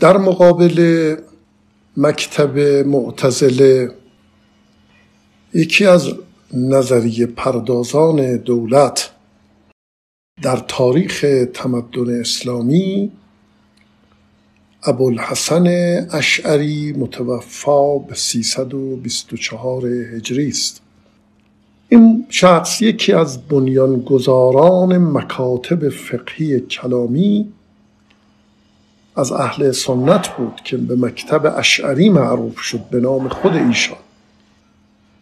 در مقابل مکتب معتزله یکی از نظریه پردازان دولت در تاریخ تمدن اسلامی ابوالحسن اشعری متوفا به 324 هجری است. این شخص یکی از بنیانگذاران مکاتب فقهی کلامی از اهل سنت بود که به مکتب اشعری معروف شد به نام خود ایشان.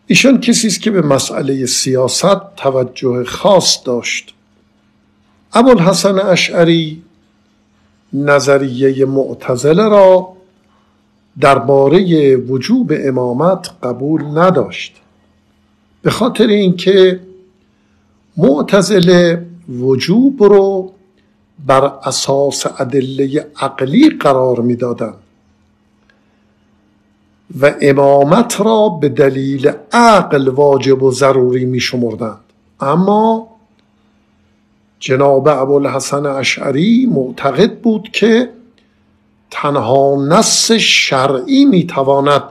ایشان کسی است که به مسئله سیاست توجه خاص داشت. ابوالحسن اشعری نظریه معتزله را درباره وجوب امامت قبول نداشت. به خاطر اینکه معتزله وجوب رو بر اساس ادله عقلی قرار می‌دادند و امامت را به دلیل عقل واجب و ضروری می شمردند اما جناب ابوالحسن اشعری معتقد بود که تنها نص شرعی می‌تواند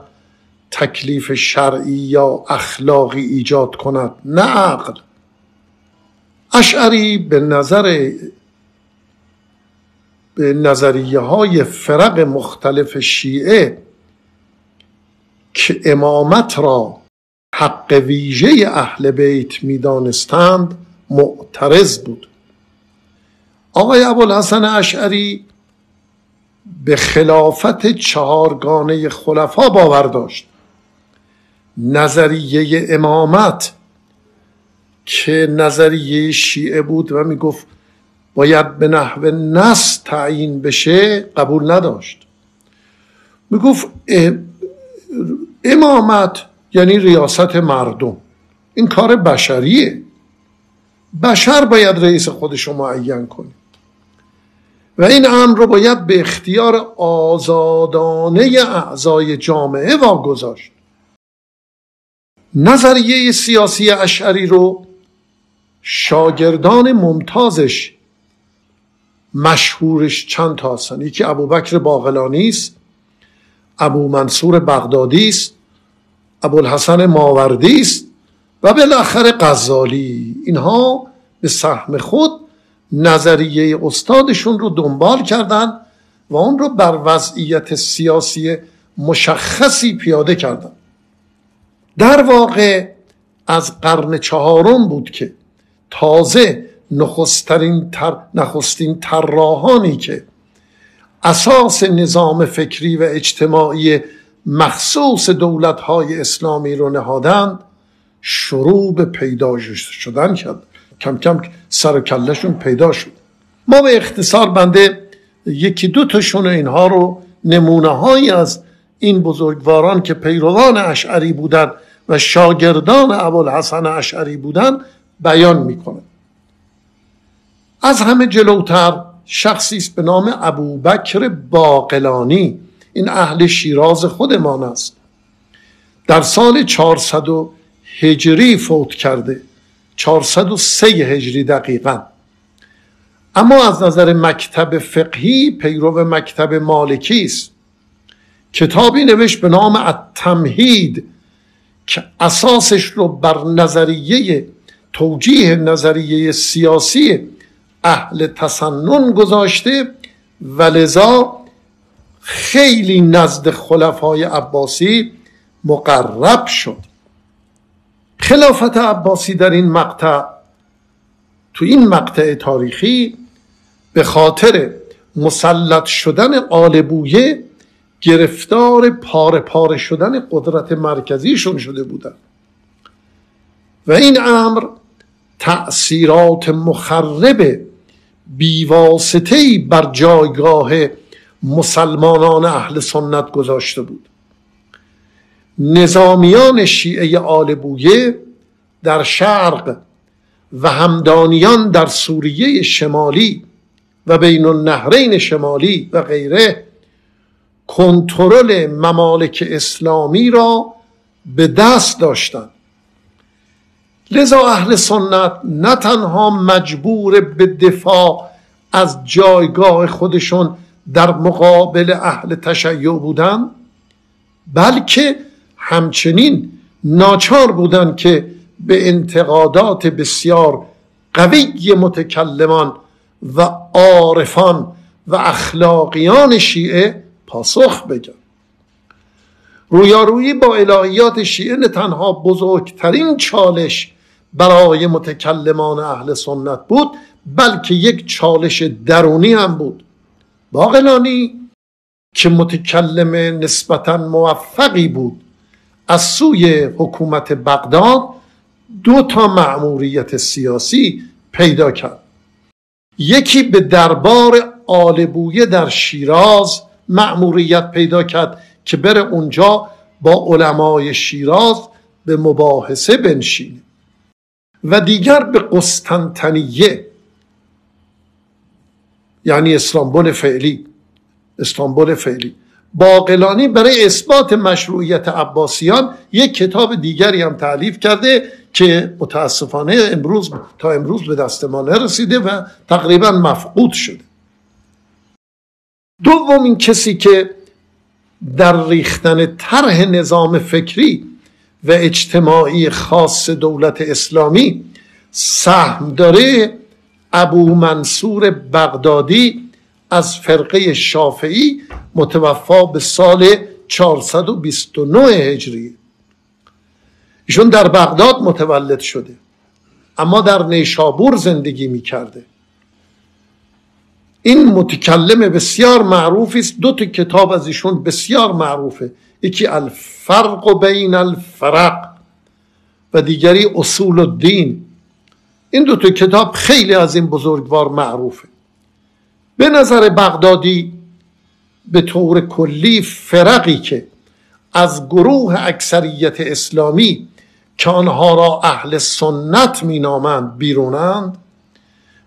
تکلیف شرعی یا اخلاقی ایجاد کند نه عقل. اشعری به نظر نظریه های فرق مختلف شیعه که امامت را حق ویژه اهل بیت می‌دانستند معترض بود. آقای ابوالحسن اشعری به خلافت چهارگانه خلفا باور داشت. نظریه امامت که نظریه شیعه بود و می‌گفت باید به نحو نص تعیین بشه قبول نداشت. می‌گفت امامت یعنی ریاست مردم. این کار بشریه. بشر باید رئیس خودش رو معین کنه. و این امر رو باید به اختیار آزادانه اعضای جامعه واگذاشت. نظریه سیاسی اشعری رو شاگردان ممتازش مشهورش چند تا هستن. یکی ابوبکر باقلانی است ابو منصور بغدادی است ابوالحسن ماوردی است و بالاخره غزالی. اینها به سهم خود نظریه استادشون رو دنبال کردند و اون رو بر وضعیت سیاسی مشخصی پیاده کردند در واقع از قرن چهارم بود که تازه نخستین تر نخستین طراحانی که اساس نظام فکری و اجتماعی مخصوص دولت‌های اسلامی رو نهادند شروع به پیدا شدن کرد. کم کم سر و کلشون پیدا شد. ما به اختصار بنده یکی دو تاشون اینها رو نمونه هایی از این بزرگواران که پیروان اشعری بودند و شاگردان ابوالحسن اشعری بودند بیان می‌کنه از همه جلوتر شخصی است به نام ابوبکر باقلانی. این اهل شیراز خودمان است. در سال 400 هجری فوت کرده. 403 هجری دقیقا. اما از نظر مکتب فقهی پیرو مکتب مالکی است. کتابی نوشت به نام التمهید که اساسش رو بر نظریه توجیه نظریه سیاسی اهل تسنن گذاشته و لذا خیلی نزد خلفای عباسی مقرب شد. خلافت عباسی در این مقطع تو این مقطع تاریخی به خاطر مسلط شدن آل بویه گرفتار پاره پاره شدن قدرت مرکزیشون شده بودن. و این امر تأثیرات مخرب بیواسطهی بر جایگاه مسلمانان اهل سنت گذاشته بود. نظامیان شیعه آل بویه در شرق و همدانیان در سوریه شمالی و بین النهرین شمالی و غیره کنترل ممالک اسلامی را به دست داشتند. لذا اهل سنت نه تنها مجبور به دفاع از جایگاه خودشون در مقابل اهل تشیع بودن بلکه همچنین ناچار بودند که به انتقادات بسیار قوی متکلمان و عارفان و اخلاقیان شیعه پاسخ بگن رویارویی با الهیات شیعه نه تنها بزرگترین چالش برای متکلمان اهل سنت بود بلکه یک چالش درونی هم بود. باقلانی که متکلم نسبتا موفقی بود. از سوی حکومت بغداد دو تا مأموریت سیاسی پیدا کرد. یکی به دربار آلبویه در شیراز مأموریت پیدا کرد که بره اونجا با علمای شیراز به مباحثه بنشینه. و دیگر به قسطنطنیه یعنی استانبول فعلی استانبول فعلی. باقلانی برای اثبات مشروعیت عباسیان یک کتاب دیگری هم تعلیف کرده که متاسفانه امروز تا امروز به دست ما نرسیده و تقریبا مفقود شده. دومین کسی که در ریختن طرح نظام فکری و اجتماعی خاص دولت اسلامی سهم داره ابو منصور بغدادی از فرقه شافعی متوفا به سال 429 هجری. ایشون در بغداد متولد شده اما در نیشابور زندگی می کرده این متکلم بسیار معروفی است. دو تا کتاب از ایشون بسیار معروفه. یکی الفرق بین الفرق و دیگری اصول الدین. این دو تا کتاب خیلی از این بزرگوار معروفه. به نظر بغدادی به طور کلی فرقی که از گروه اکثریت اسلامی که آنها را اهل سنت مینامند بیرونند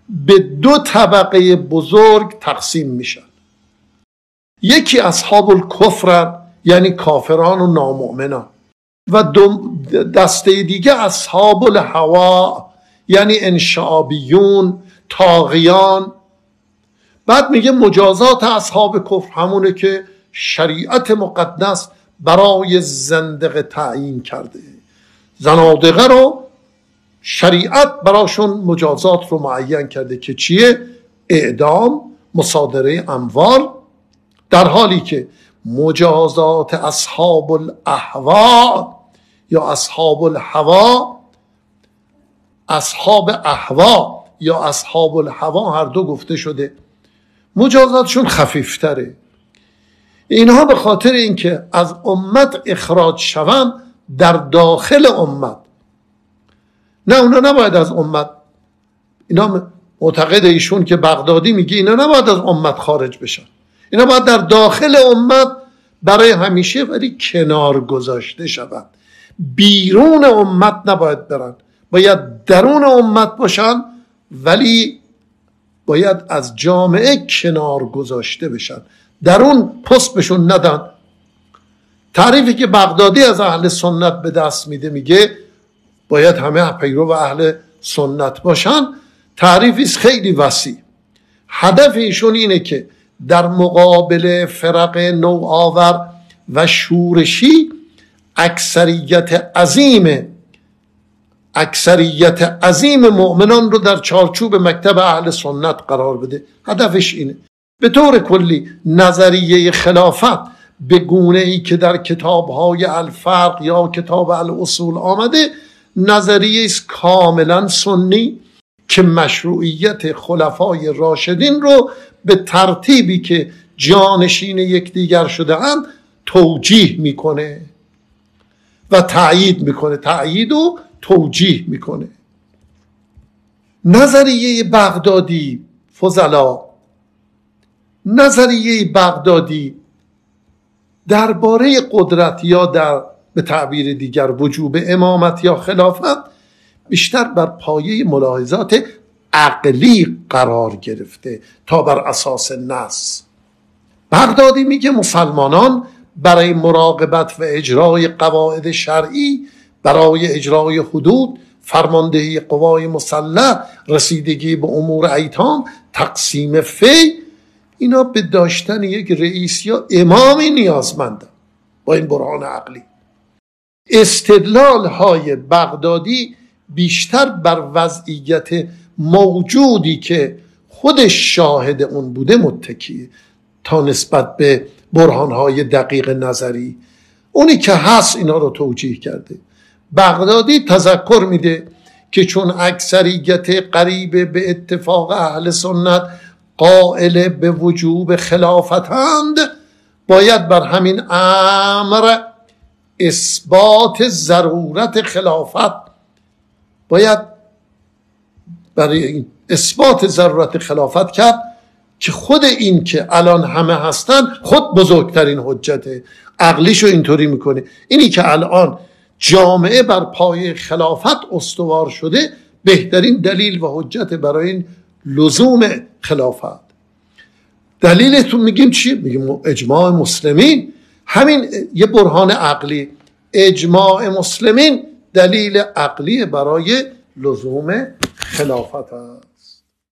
به دو طبقه بزرگ تقسیم میشن. یکی اصحاب الکفر یعنی کافران و نامؤمنان. و دسته دیگه اصحاب الهوا یعنی انشابیون تاغیان بعد میگه مجازات اصحاب کفر همونه که شریعت مقدس برای زندقه تعیین کرده. زنادقه رو شریعت براشون مجازات رو معین کرده که چیه؟ اعدام مصادره اموال در حالی که مجازات اصحاب الاحوا یا اصحاب الهوا اصحاب احوا یا اصحاب الهوا هر دو گفته شده. مجازاتشون خفیفتره. اینها به خاطر اینکه از امت اخراج شوند در داخل امت. نه اونا نباید از امت. اینا معتقد ایشون که بغدادی میگه اینا نباید از امت خارج بشن. اینا باید در داخل امت برای همیشه ولی کنار گذاشته شوند. بیرون امت نباید برن. باید درون امت باشن ولی باید از جامعه کنار گذاشته بشن. درون پست بهشون ندن. تعریفی که بغدادی از اهل سنت به دست میده میگه باید همه پیرو و اهل سنت باشن. تعریفی خیلی وسیع. هدف ایشون اینه که در مقابل فرق نوآور و شورشی اکثریت عظیم اکثریت عظیم مؤمنان رو در چارچوب مکتب اهل سنت قرار بده. هدفش اینه. به طور کلی نظریه خلافت به گونه ای که در کتاب های الفرق یا کتاب الاصول آمده نظریه کاملا سنی. که مشروعیت خلفای راشدین رو به ترتیبی که جانشین یکدیگر شده اند توجیه می‌کنه و تایید می‌کنه. تایید و توجیه می‌کنه. نظریه بغدادی فضلا نظریه بغدادی درباره قدرت یا در به تعبیر دیگر وجوب امامت یا خلافت بیشتر بر پایه ملاحظات عقلی قرار گرفته تا بر اساس نص. بغدادی میگه مسلمانان برای مراقبت و اجرای قواعد شرعی برای اجرای حدود فرماندهی قوای مسلح رسیدگی به امور ایتام تقسیم فی اینا به داشتن یک رئیس یا امامی نیازمندن با این برهان عقلی. استدلال های بغدادی بیشتر بر وضعیت موجودی که خودش شاهد اون بوده متکیه تا نسبت به برهانهای دقیق نظری. اونی که هست اینا رو توجیه کرده. بغدادی تذکر میده که چون اکثریت قریب به اتفاق اهل سنت قائل به وجوب خلافتند باید بر همین امر اثبات ضرورت خلافت باید برای اثبات ضرورت خلافت کرد که خود این که الان همه هستن خود بزرگترین حجته عقلیشو اینطوری می‌کنه. اینی که الان جامعه بر پای خلافت استوار شده بهترین دلیل و حجت برای این لزوم خلافت. دلیلتون میگیم چی؟ میگیم اجماع مسلمین. همین یه برهان عقلی. اجماع مسلمین دلیل عقلی برای لزوم خلافت